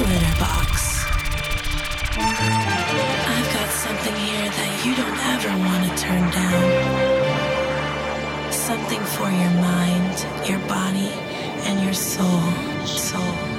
Glitterbox. I've got something here that you don't ever want to turn down. Something for your mind, your body, and your soul. Soul.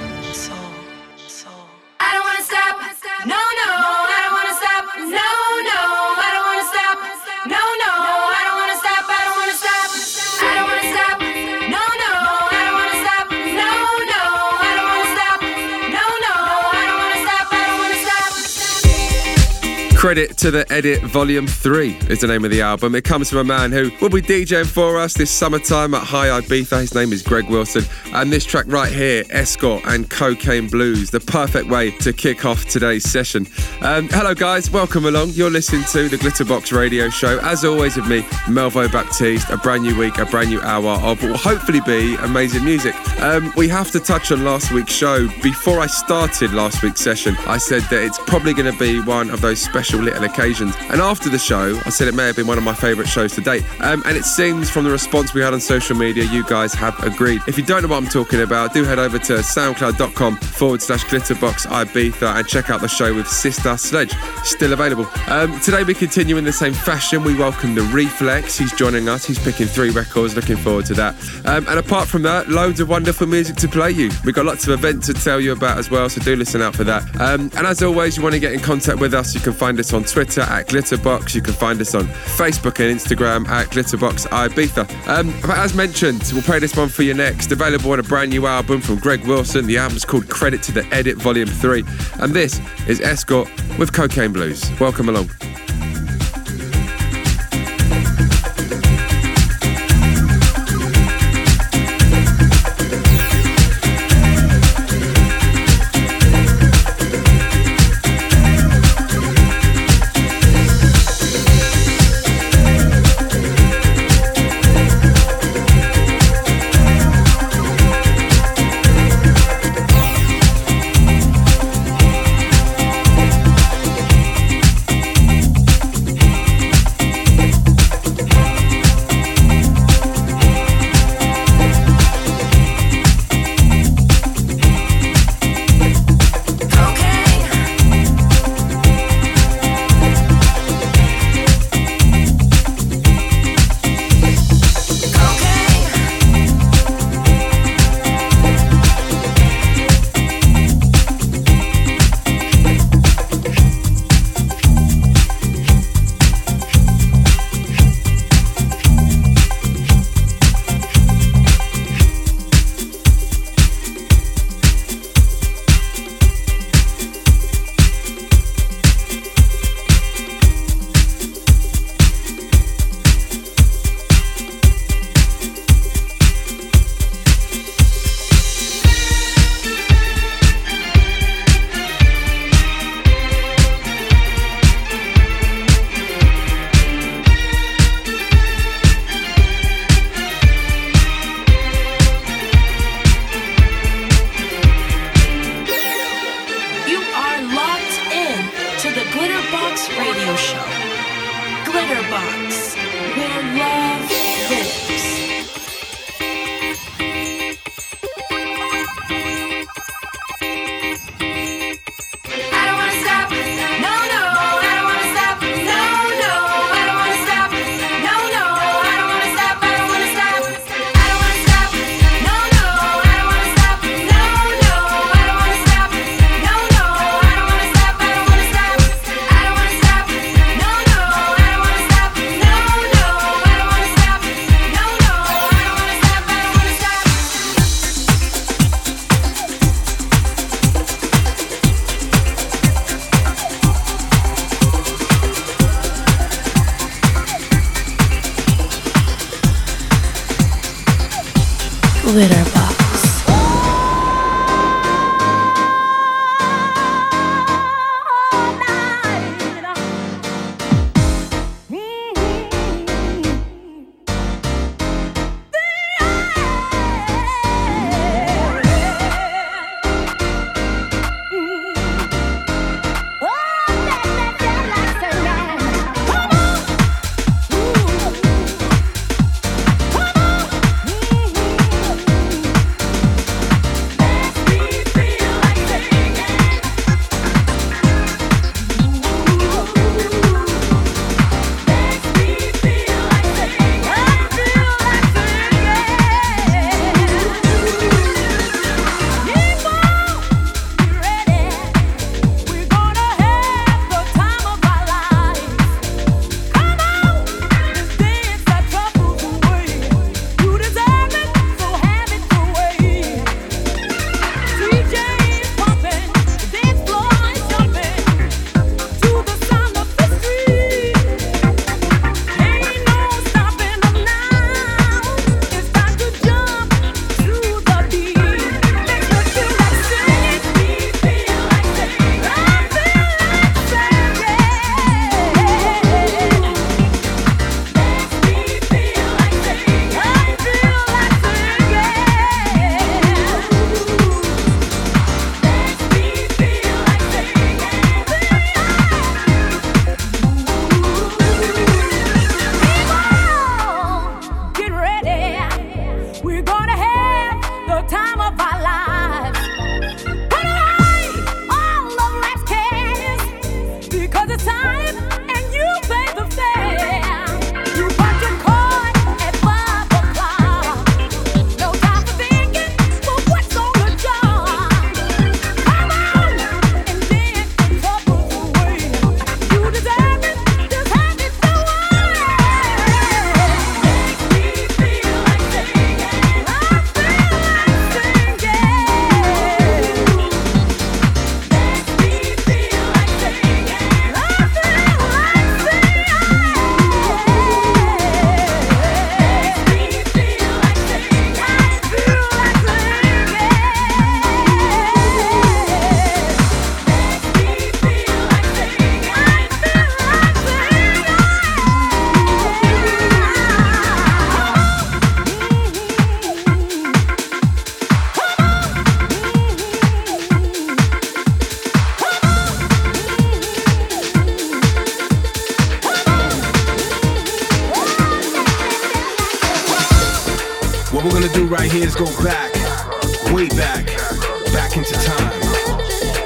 Credit to the Edit Volume 3 is the name of the album. It comes from a man who will be DJing for us this summertime at High Ibiza. His name is Greg Wilson. And this track right here, Escort and Cocaine Blues, the perfect way to kick off today's session. Um, hello, guys. Welcome along. You're listening to the Glitterbox Radio Show. As always, with me, Melvo Baptiste. A brand new week, a brand new hour of what will hopefully be amazing music. Um, we have to touch on last week's show. Before I started last week's session, I said that it's probably going to be one of those special little occasions. And after the show, I said it may have been one of my favourite shows to date. Um, and it seems from the response we had on social media, you guys have agreed. If you don't know what I'm talking about, do head over to soundcloud.com forward slash glitterbox Ibiza and check out the show with Sister Sledge. Still available. Um, today we continue in the same fashion. We welcome the Reflex. He's joining us. He's picking three records. Looking forward to that. Um, and apart from that, loads of wonderful music to play you. We've got lots of events to tell you about as well, so do listen out for that. Um, and as always, you want to get in contact with us, you can find us on Twitter at Glitterbox. You can find us on Facebook and Instagram at Glitterbox Ibiza. Um, but as mentioned, we'll play this one for you next. Available on a brand new album from Greg Wilson. The album's called Credit to the Edit Volume 3. And this is Escort with Cocaine Blues. Welcome along. Back into time.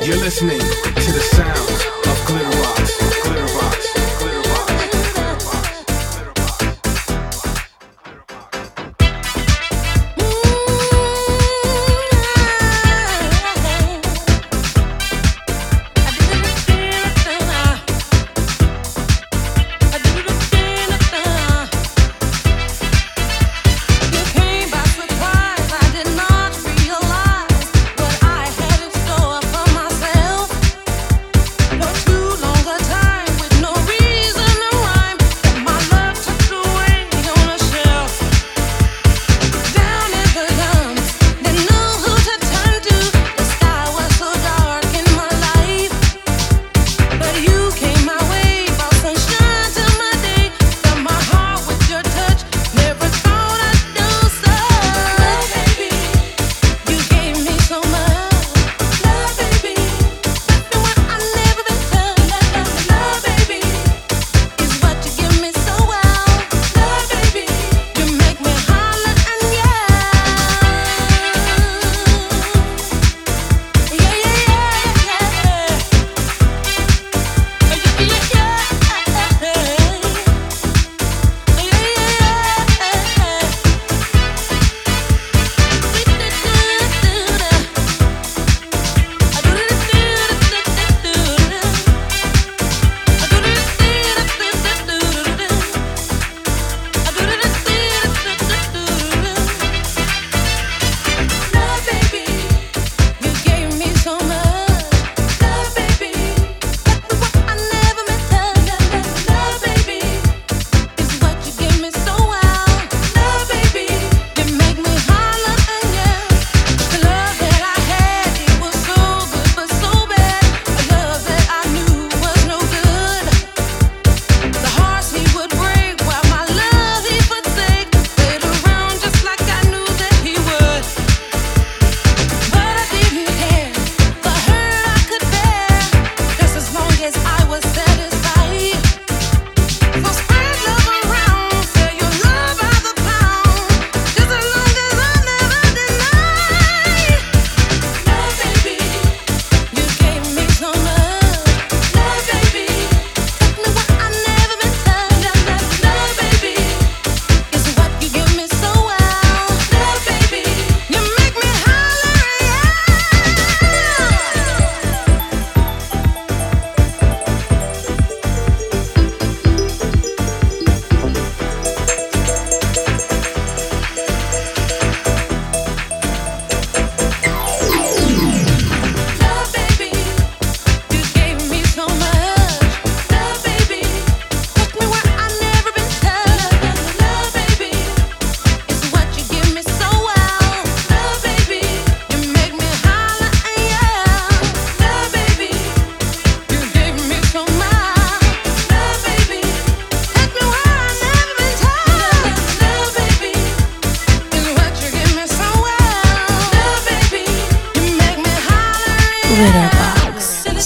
You're listening to the sounds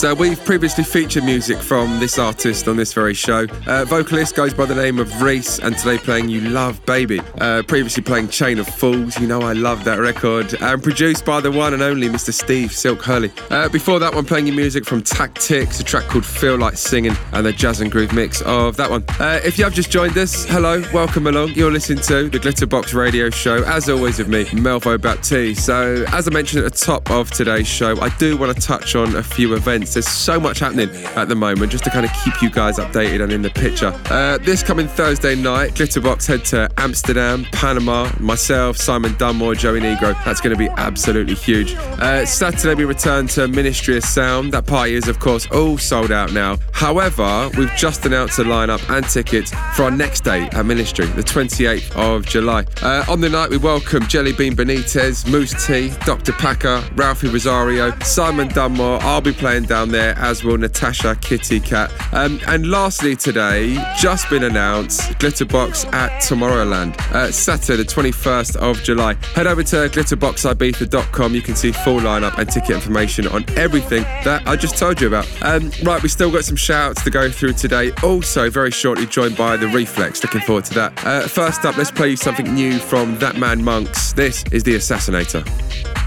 So we've previously featured music from this artist on this very show. Uh, vocalist goes by the name of Reese, and today playing "You Love Baby." Uh, previously playing "Chain of Fools." You know I love that record, and produced by the one and only Mr. Steve Silk Hurley. Uh, before that one, playing you music from Tactics, a track called "Feel Like Singing," and the jazz and groove mix of that one. Uh, if you have just joined us, hello, welcome along. You're listening to the Glitterbox Radio Show, as always with me, Melvo Baptiste. So, as I mentioned at the top of today's show, I do want to touch on a few events. There's so much happening at the moment, just to kind of keep you guys updated and in the picture. Uh, this coming Thursday night, Glitterbox head to Amsterdam, Panama. Myself, Simon Dunmore, Joey Negro. That's going to be absolutely huge. Uh, Saturday we return to Ministry of Sound. That party is, of course, all sold out now. However, we've just announced a lineup and tickets for our next day at Ministry, the 28th of July. Uh, on the night, we welcome Jellybean Benitez, Mousse T, Dr. Packer, Ralphie Rosario, Simon Dunmore. I'll be playing down there, as will Natasha Kitty Katt. Um, and lastly, today, just been announced Glitterbox at Tomorrowland, uh, Saturday, the 21st of July. Head over to glitterboxibiza.com. You can see full lineup and ticket information on everything that I just told you about. Um, right, we still got some shouts to go through today. Also, very shortly joined by the Reflex. Looking forward to that. Uh, first up, let's play you something new from That Man Monkz. This is The Assassinator.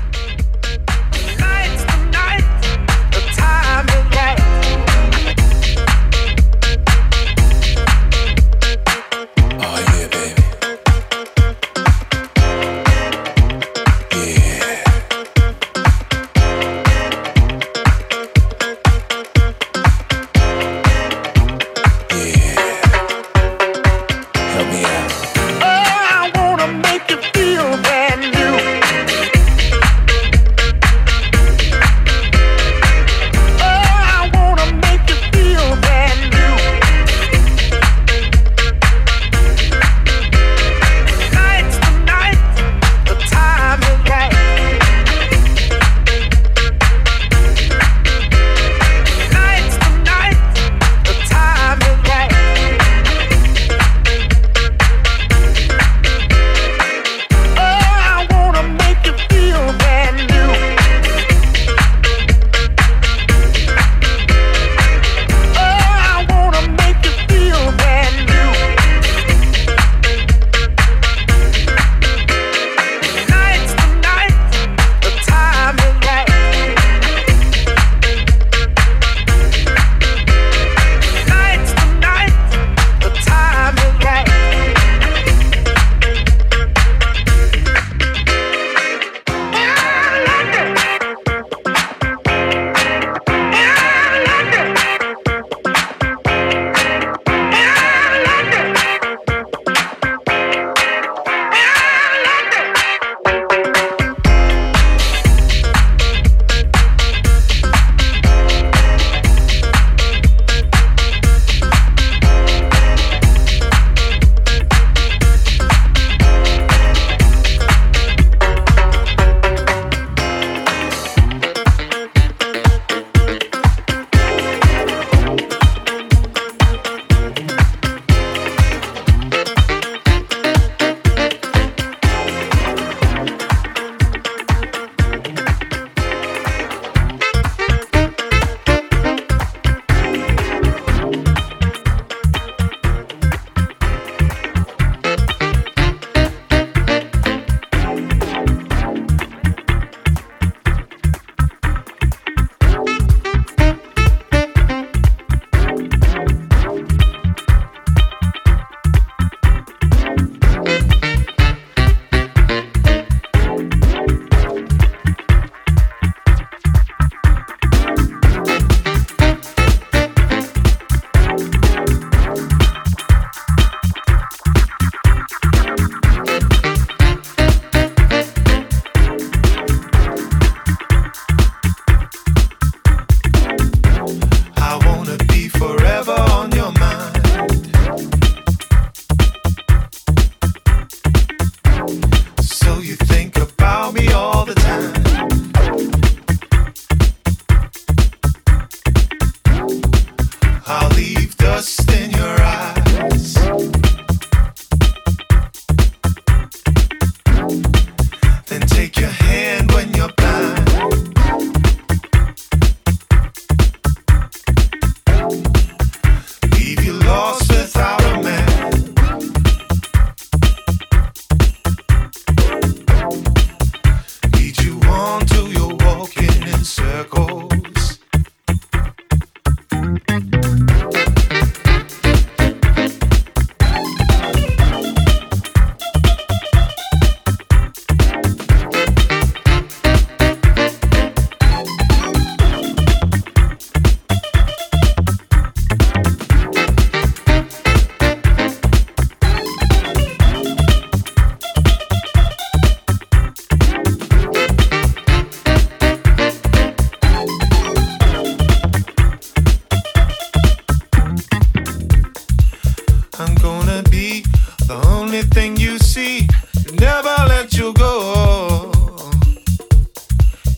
I'm gonna be the only thing you see. Never let you go.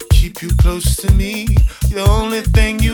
Keep you close to me. the only thing you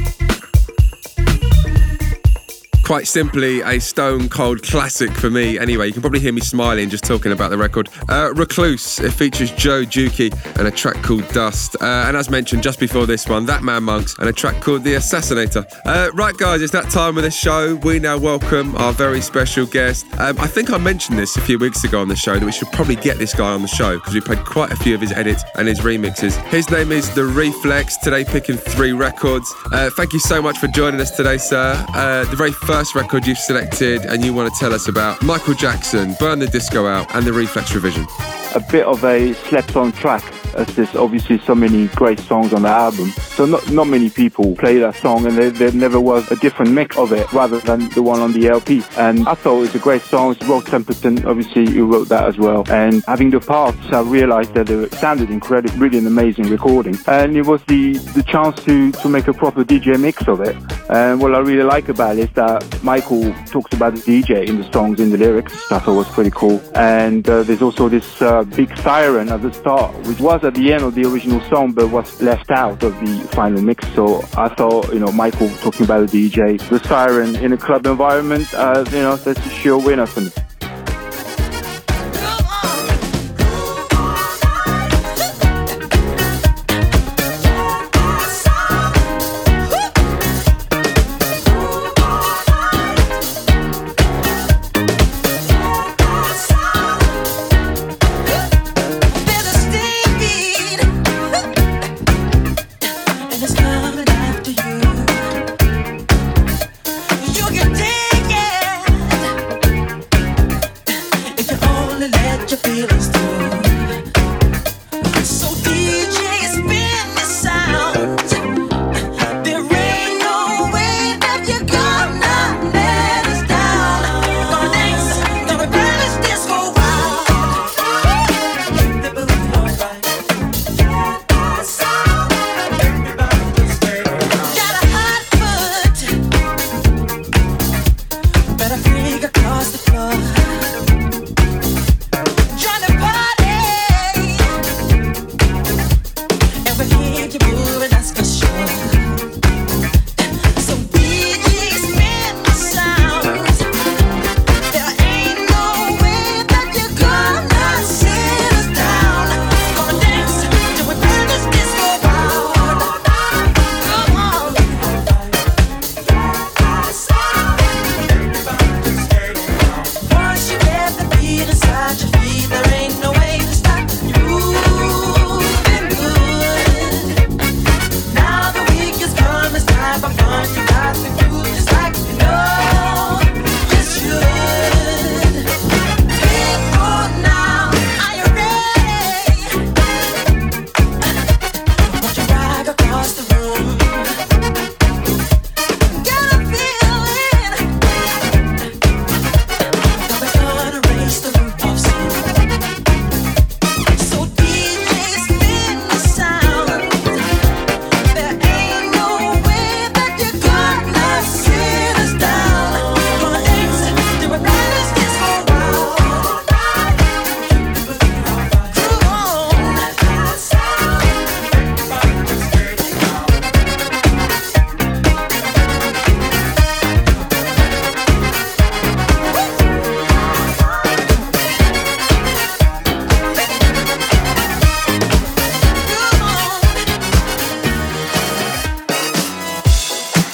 Quite simply, a stone cold classic for me. Anyway, you can probably hear me smiling just talking about the record. Uh, Recluse, it features Joe Dukie and a track called Dust. Uh, and as mentioned just before this one, That Man Monkz and a track called The Assassinator. Uh, right, guys, it's that time of the show. We now welcome our very special guest. Um, I think I mentioned this a few weeks ago on the show that we should probably get this guy on the show because we played quite a few of his edits and his remixes. His name is The Reflex, today picking three records. Uh, thank you so much for joining us today, sir. Uh, the very first record you've selected, and you want to tell us about Michael Jackson, Burn the Disco Out, and the Reflex Revision. a bit of a slept on track as there's obviously so many great songs on the album. So not not many people play that song and there, there never was a different mix of it rather than the one on the LP. And I thought it was a great song. It's Rod Temperton, obviously who wrote that as well. And having the parts, I realized that it sounded incredible, really an amazing recording. And it was the, the chance to, to make a proper DJ mix of it. And what I really like about it is that Michael talks about the DJ in the songs, in the lyrics. I thought was pretty cool. And uh, there's also this uh, big siren at the start, which was at the end of the original song, but was left out of the final mix. So I thought, you know, Michael talking about the DJ, the siren in a club environment, uh, you know, that's a sure winner for me.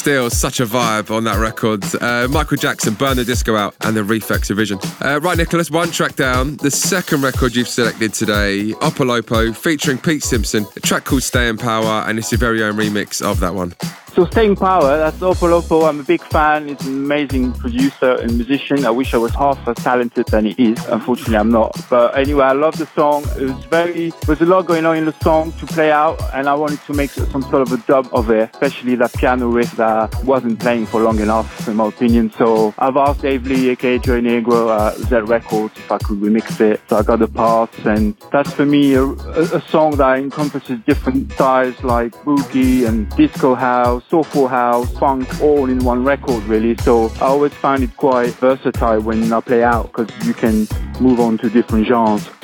Still, such a vibe on that record. Uh, Michael Jackson, Burn the Disco Out, and the Reflex Revision. Uh, right, Nicholas, one track down. The second record you've selected today, Opolopo, featuring Pete Simpson, a track called Staying Power, and it's your very own remix of that one. So Staying Power, that's Opolopo. I'm a big fan. He's an amazing producer and musician. I wish I was half as talented than he is. Unfortunately, I'm not. But anyway, I love the song. It was very, there was a lot going on in the song to play out, and I wanted to make some sort of a dub of it, especially that piano riff that wasn't playing for long enough, in my opinion. So I've asked Dave Lee, aka Joey Negro, uh, Z Records, if I could remix it. So I got the parts, and that's for me a, a song that encompasses different styles like boogie and disco house, soulful house, funk, all in one record, really. So I always find it quite versatile when I play out because you can move on to different genres.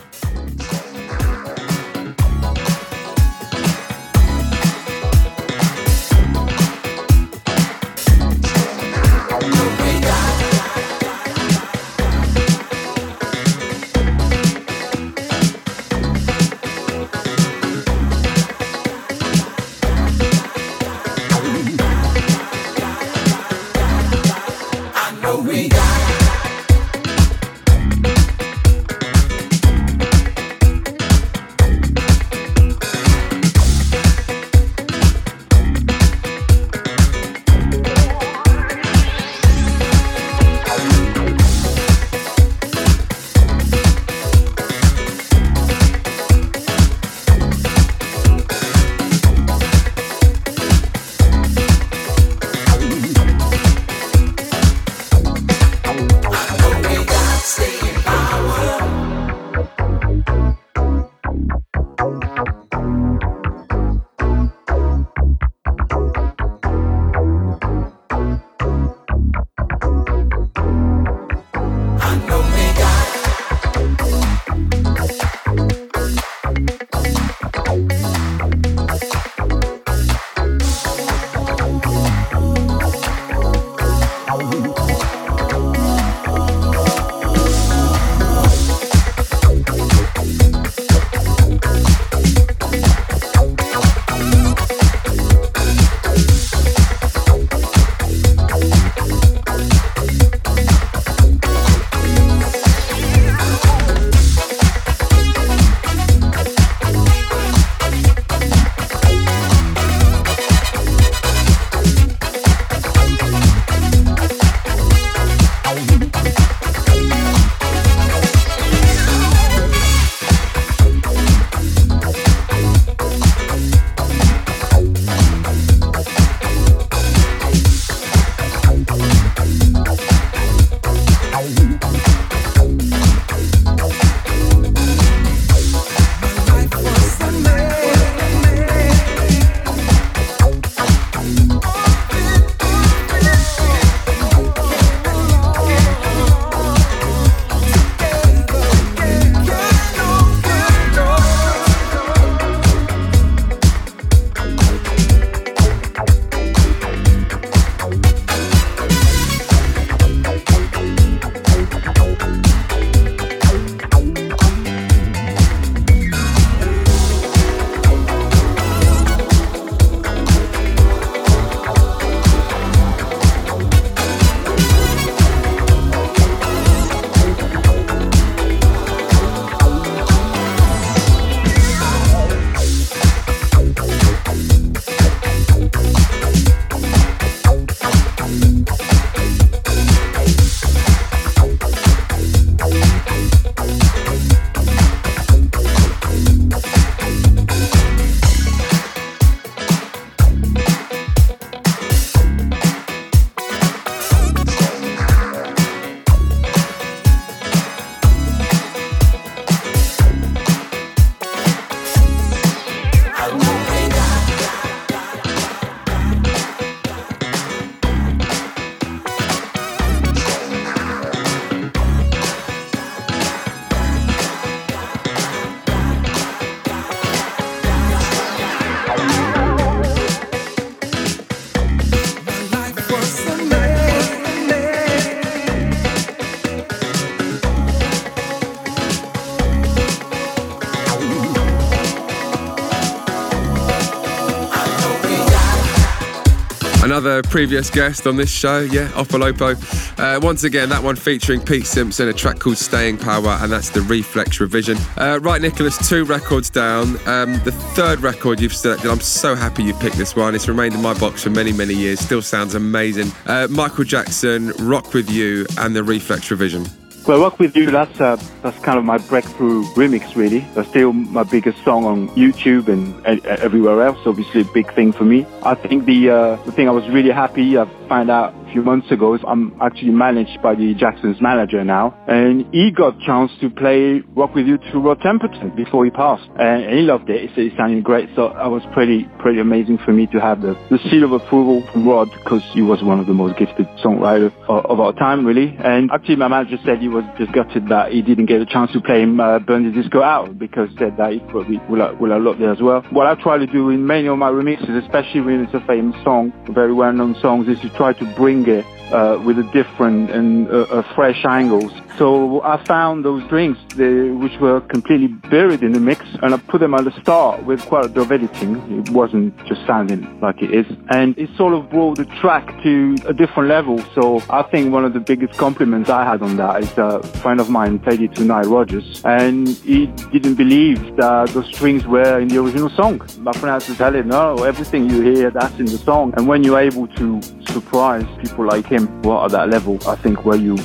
Another previous guest on this show, yeah, Opolopo. Uh, once again, that one featuring Pete Simpson, a track called Staying Power, and that's the Reflex revision. Uh, right, Nicholas, two records down. Um, the third record you've selected, I'm so happy you picked this one. It's remained in my box for many, many years. Still sounds amazing. Uh, Michael Jackson, Rock With You, and the Reflex revision. Well, Rock With You, that's, uh, that's kind of my breakthrough remix, really. That's still my biggest song on YouTube and uh, everywhere else. Obviously, a big thing for me. I think the, uh, the thing I was really happy I found out a few months ago I'm actually managed by the Jackson's manager now. And he got a chance to play Rock With You to Rod Temperton before he passed. And he loved it. He said it sounded great. So it was pretty, pretty amazing for me to have the, the seal of approval from Rod because he was one of the most gifted songwriters of, of our time, really. And actually, my manager said he was just gutted that he didn't get a chance to play him uh, Burn the Disco Out because said that he probably would have, would have loved it as well. What I try to do in many of my remixes, especially when it's a famous song, very well-known songs, is to try to bring uh, with a different and uh, uh, fresh angles. So I found those drinks which were completely buried in the mix and I put them at the start with quite a bit of editing. It wasn't just sounding like it is. And it sort of brought the track to a different level. So I think one of the biggest compliments I had on that is a friend of mine played it to Nile Rodgers and he didn't believe that those strings were in the original song. My friend had to tell him, no, everything you hear, that's in the song. And when you're able to surprise people like him, well, at that level, I think where you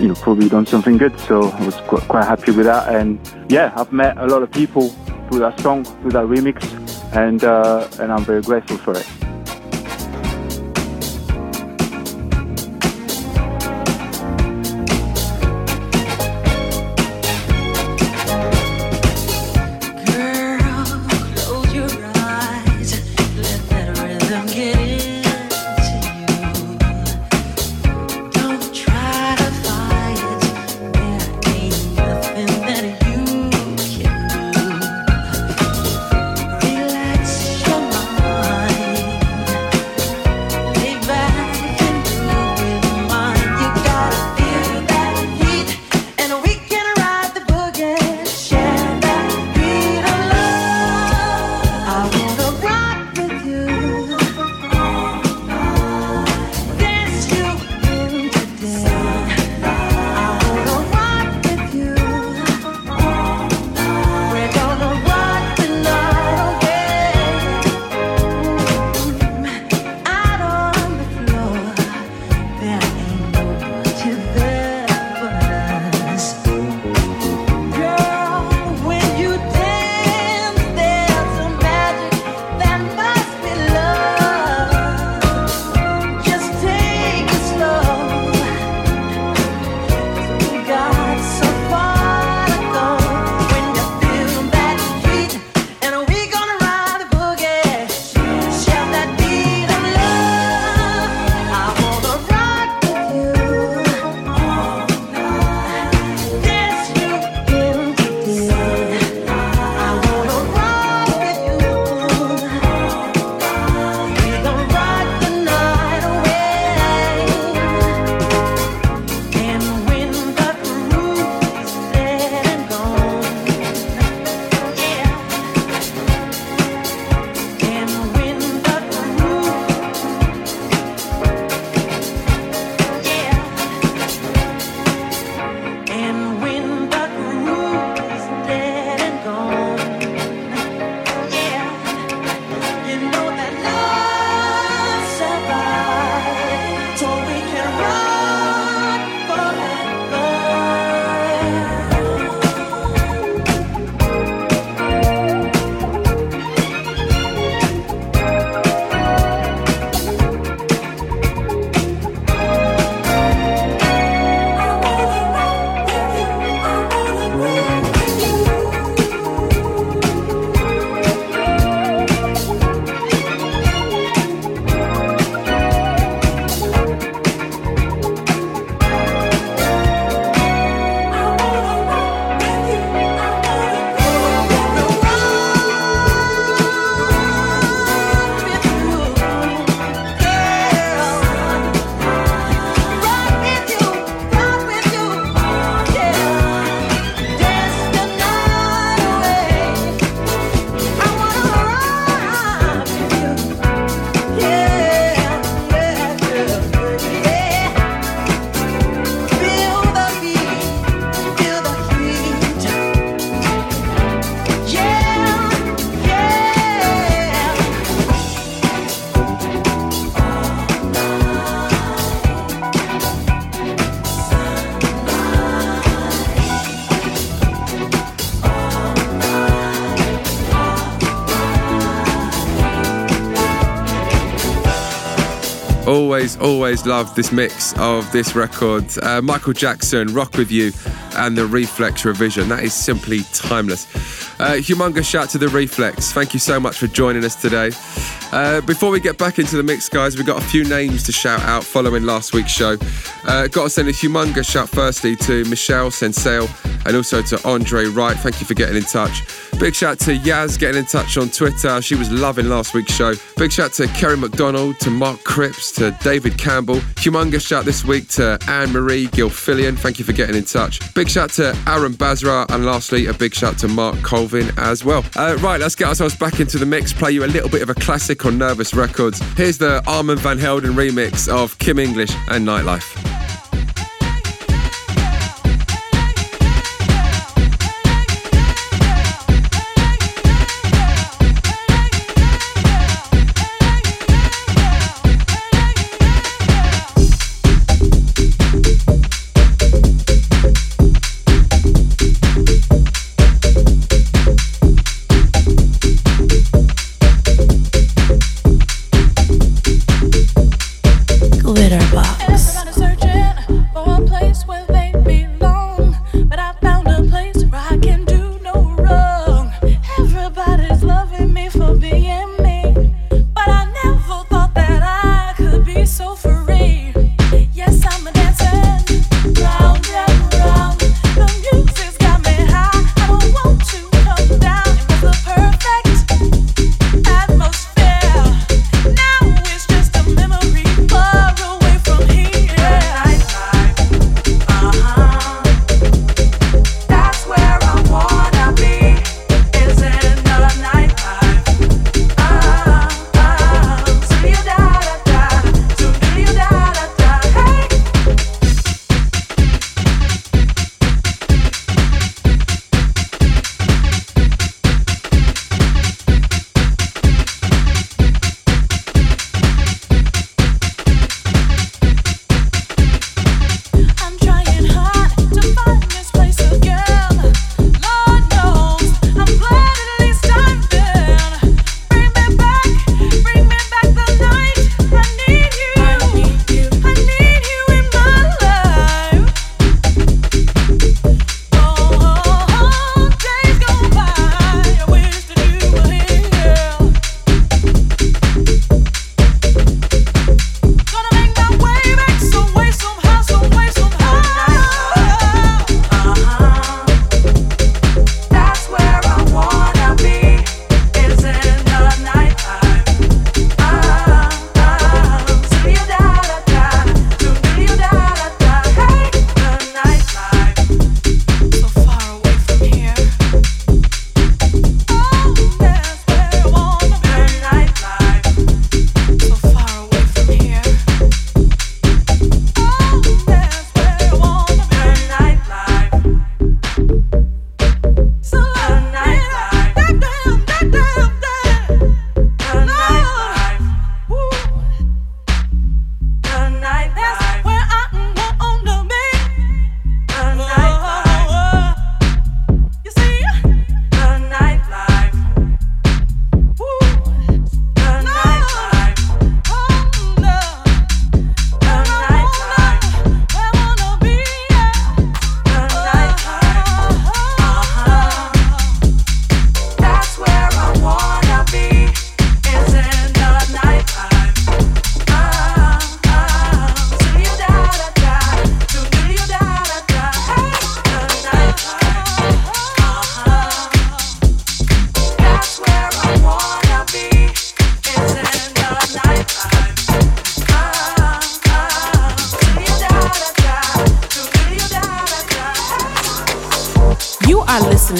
you know, probably done something good. So I was quite, happy with that. And yeah, I've met a lot of people through that song, through that remix, and uh, and I'm very grateful for it. story. Always, always loved this mix of this record. Uh, Michael Jackson, Rock With You, and the Reflex revision. That is simply timeless. Uh, humongous shout to the Reflex. Thank you so much for joining us today. Uh, before we get back into the mix, guys, we've got a few names to shout out following last week's show. Uh, got to send a humongous shout firstly to Michelle Sensale and also to Andre Wright. Thank you for getting in touch. Big shout to Yaz getting in touch on Twitter. She was loving last week's show. Big shout to Kerry McDonald, to Mark Cripps, to David Campbell. Humongous shout this week to Anne Marie Gilfillian. Thank you for getting in touch. Big shout to Aaron Bazra, And lastly, a big shout to Mark Colvin as well. Uh, right, let's get ourselves back into the mix, play you a little bit of a classic on Nervous Records. Here's the Armand Van Helden remix of Kim English and Nightlife.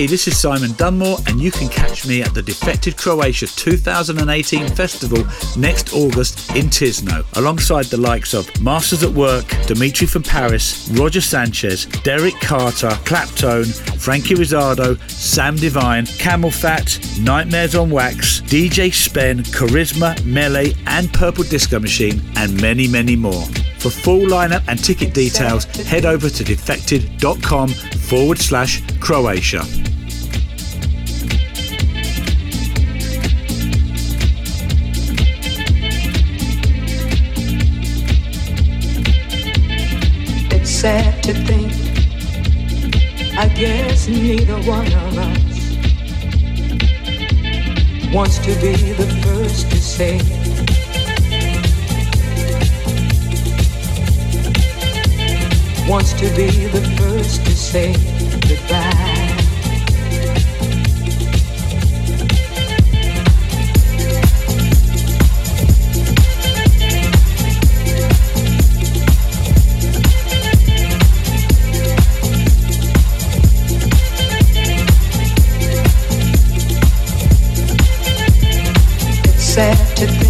Hey, this is Simon Dunmore, and you can catch me at the Defected Croatia 2018 Festival next August in Tisno, alongside the likes of Masters at Work, Dimitri from Paris, Roger Sanchez, Derrick Carter, Claptone, Franky Rizardo, Sam Divine, CamelPhat, Nightmares on Wax, DJ Spen, Charisma, Melee, and Purple Disco Machine, and many, many more. For full lineup and ticket details, head over to defected.com forward slash Croatia. Sad to think. I guess neither one of us wants to be the first to say. Wants to be the first to say goodbye. Sad to think.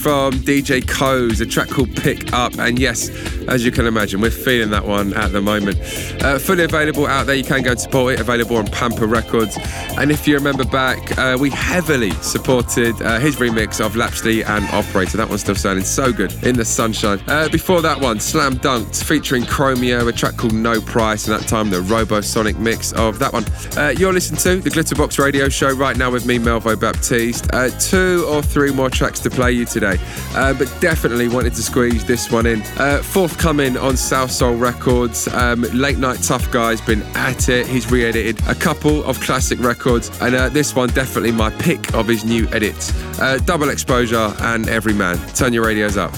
from DJ Koze, a track called Pick Up. And yes, as you can imagine, we're feeling that one at the moment. Uh, fully available out there. You can go and support it. Available on Pampa Records. And if you remember back, uh, we heavily supported uh, his remix of Lapsley and Operator. That one's still sounding so good in the sunshine. Uh, before that one, Slam Dunked featuring Chromeo, a track called No Price. And that time, the Robosonic mix of that one. Uh, you're listening to the Glitterbox Radio Show right now with me, Melvo Baptiste. Uh, two or three more tracks to play you today, but definitely wanted to squeeze this one in. Uh, forthcoming on South Soul Records, um, Late Nite Tuff Guy's been at it. He's re edited a couple of classic records, and uh, this one definitely my pick of his new edits. Uh, double Exposure and Every Man. Turn your radios up.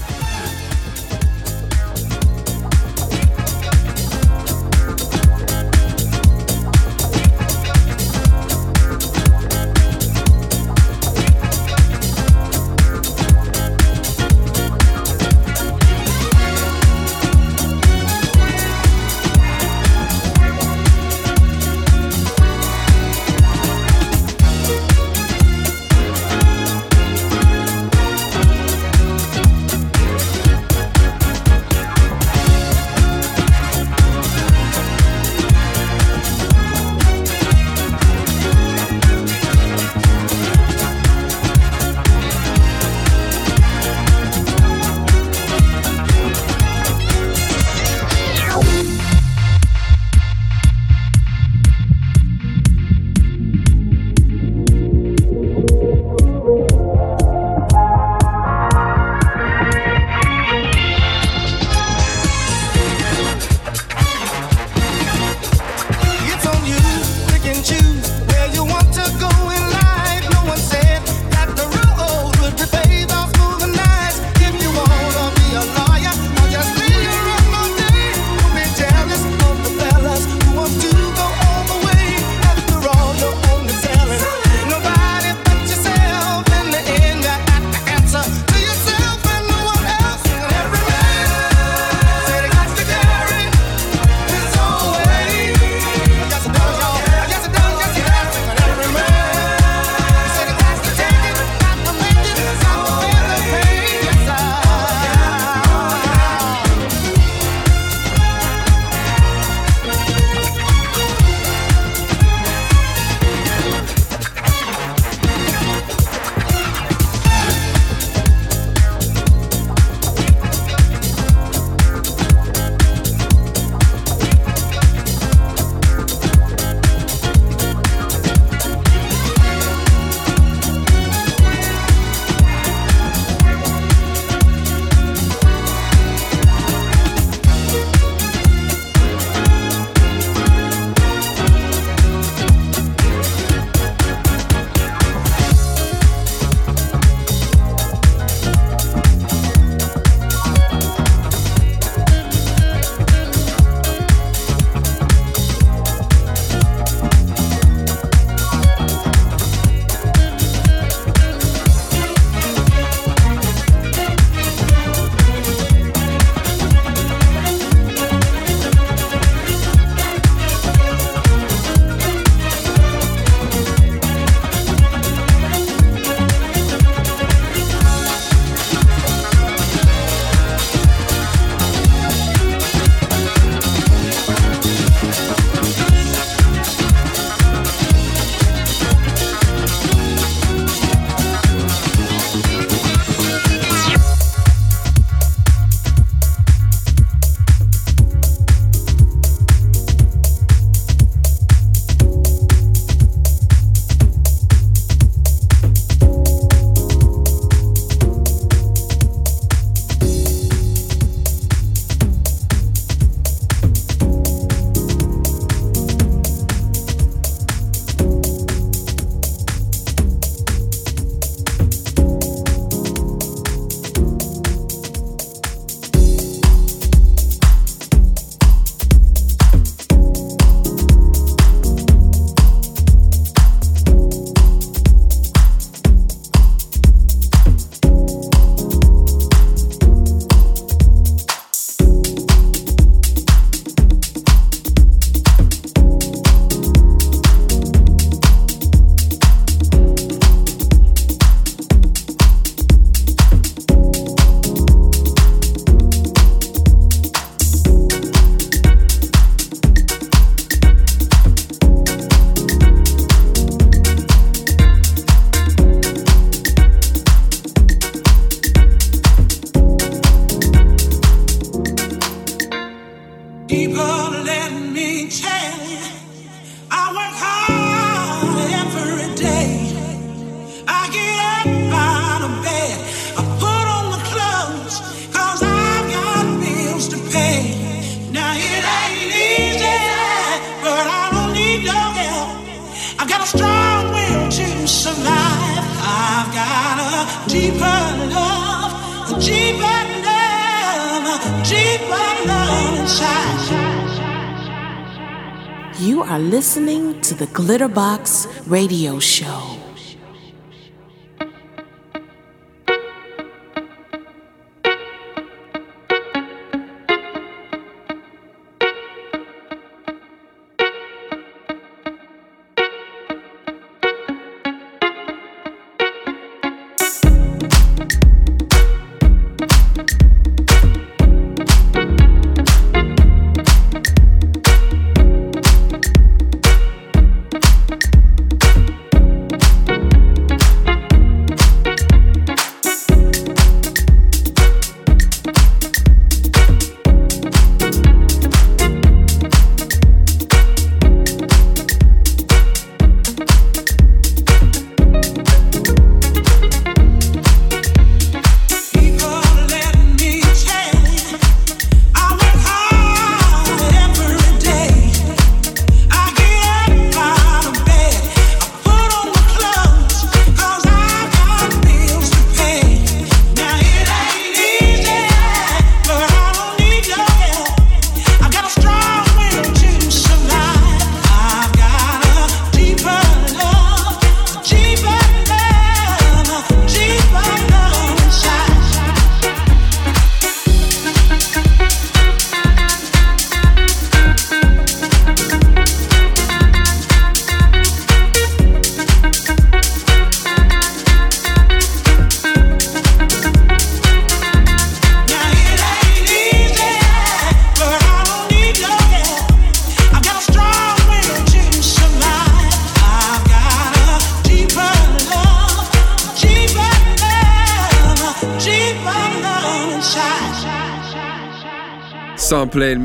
Radio Show.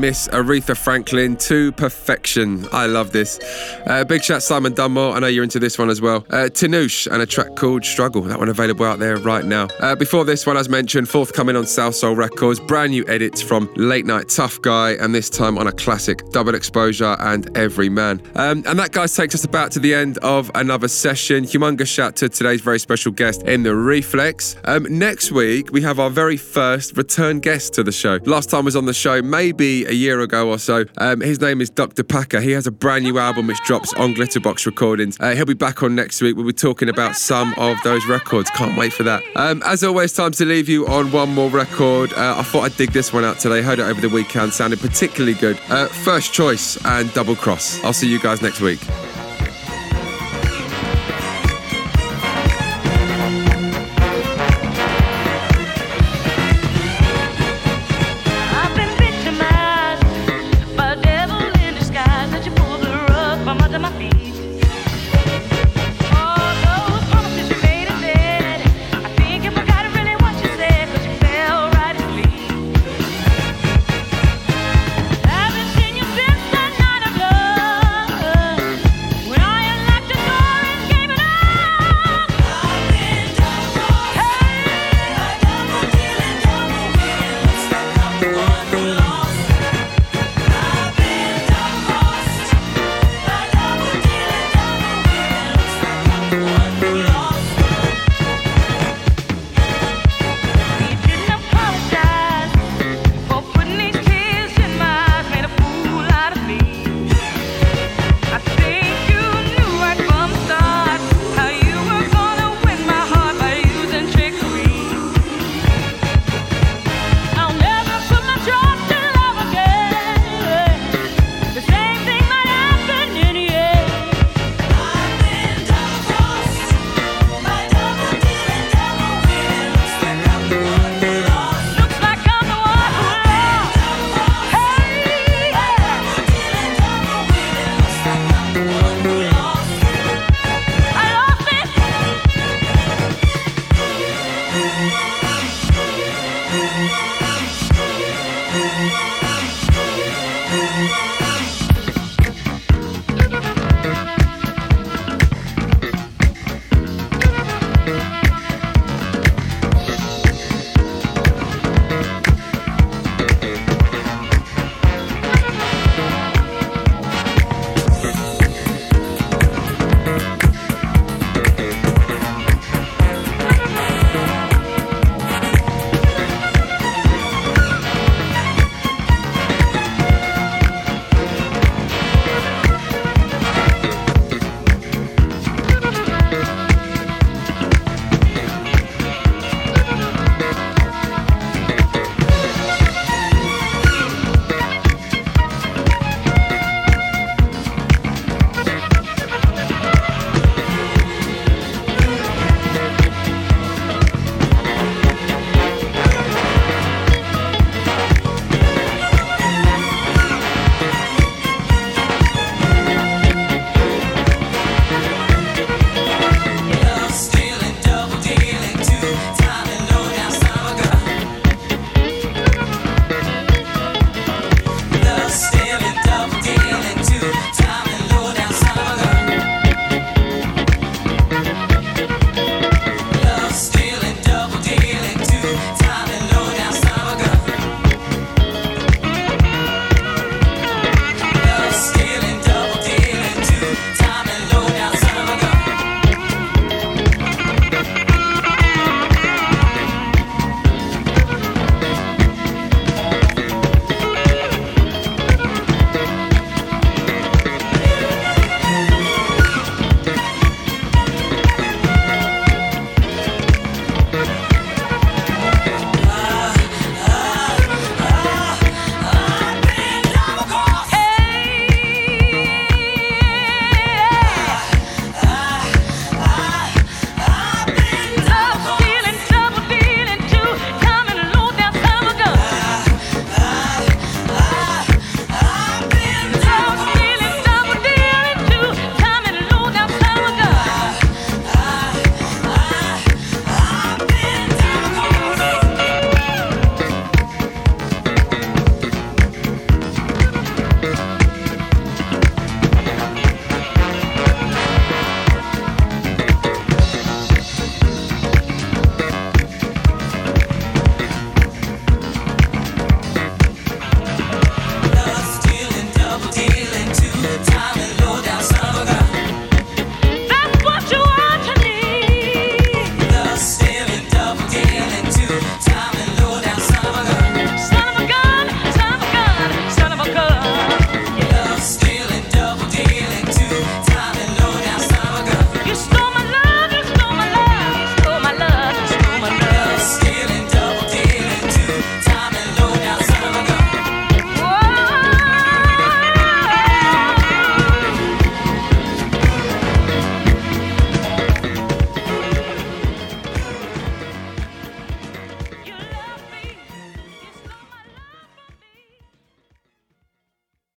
Miss Aretha Franklin to perfection. I love this. Uh, big shout Simon Dunmore. I know you're into this one as well. Uh, and a track called Struggle. That one available out there right now. Uh, before this one, as mentioned, forthcoming on South Soul Records. Brand new edits from Late Nite Tuff Guy, and this time on a classic Double Exposure and Every Man. Um, and that, guys, takes us about to the end of another session. Humongous shout to today's very special guest in the Reflex. Um, next week, we have our very first return guest to the show. Last time was on the show maybe a year ago or so. Um, his name is Dr. Packer. He has a brand new album drops on Glitterbox Recordings. Uh, he'll be back on next week. We'll be talking about some of those records. Can't wait for that. Um, as always, time to leave you on one more record. Uh, I thought I'd dig this one out today. Heard it over the weekend. Sounded particularly good. Uh, first choice and double cross. I'll see you guys next week.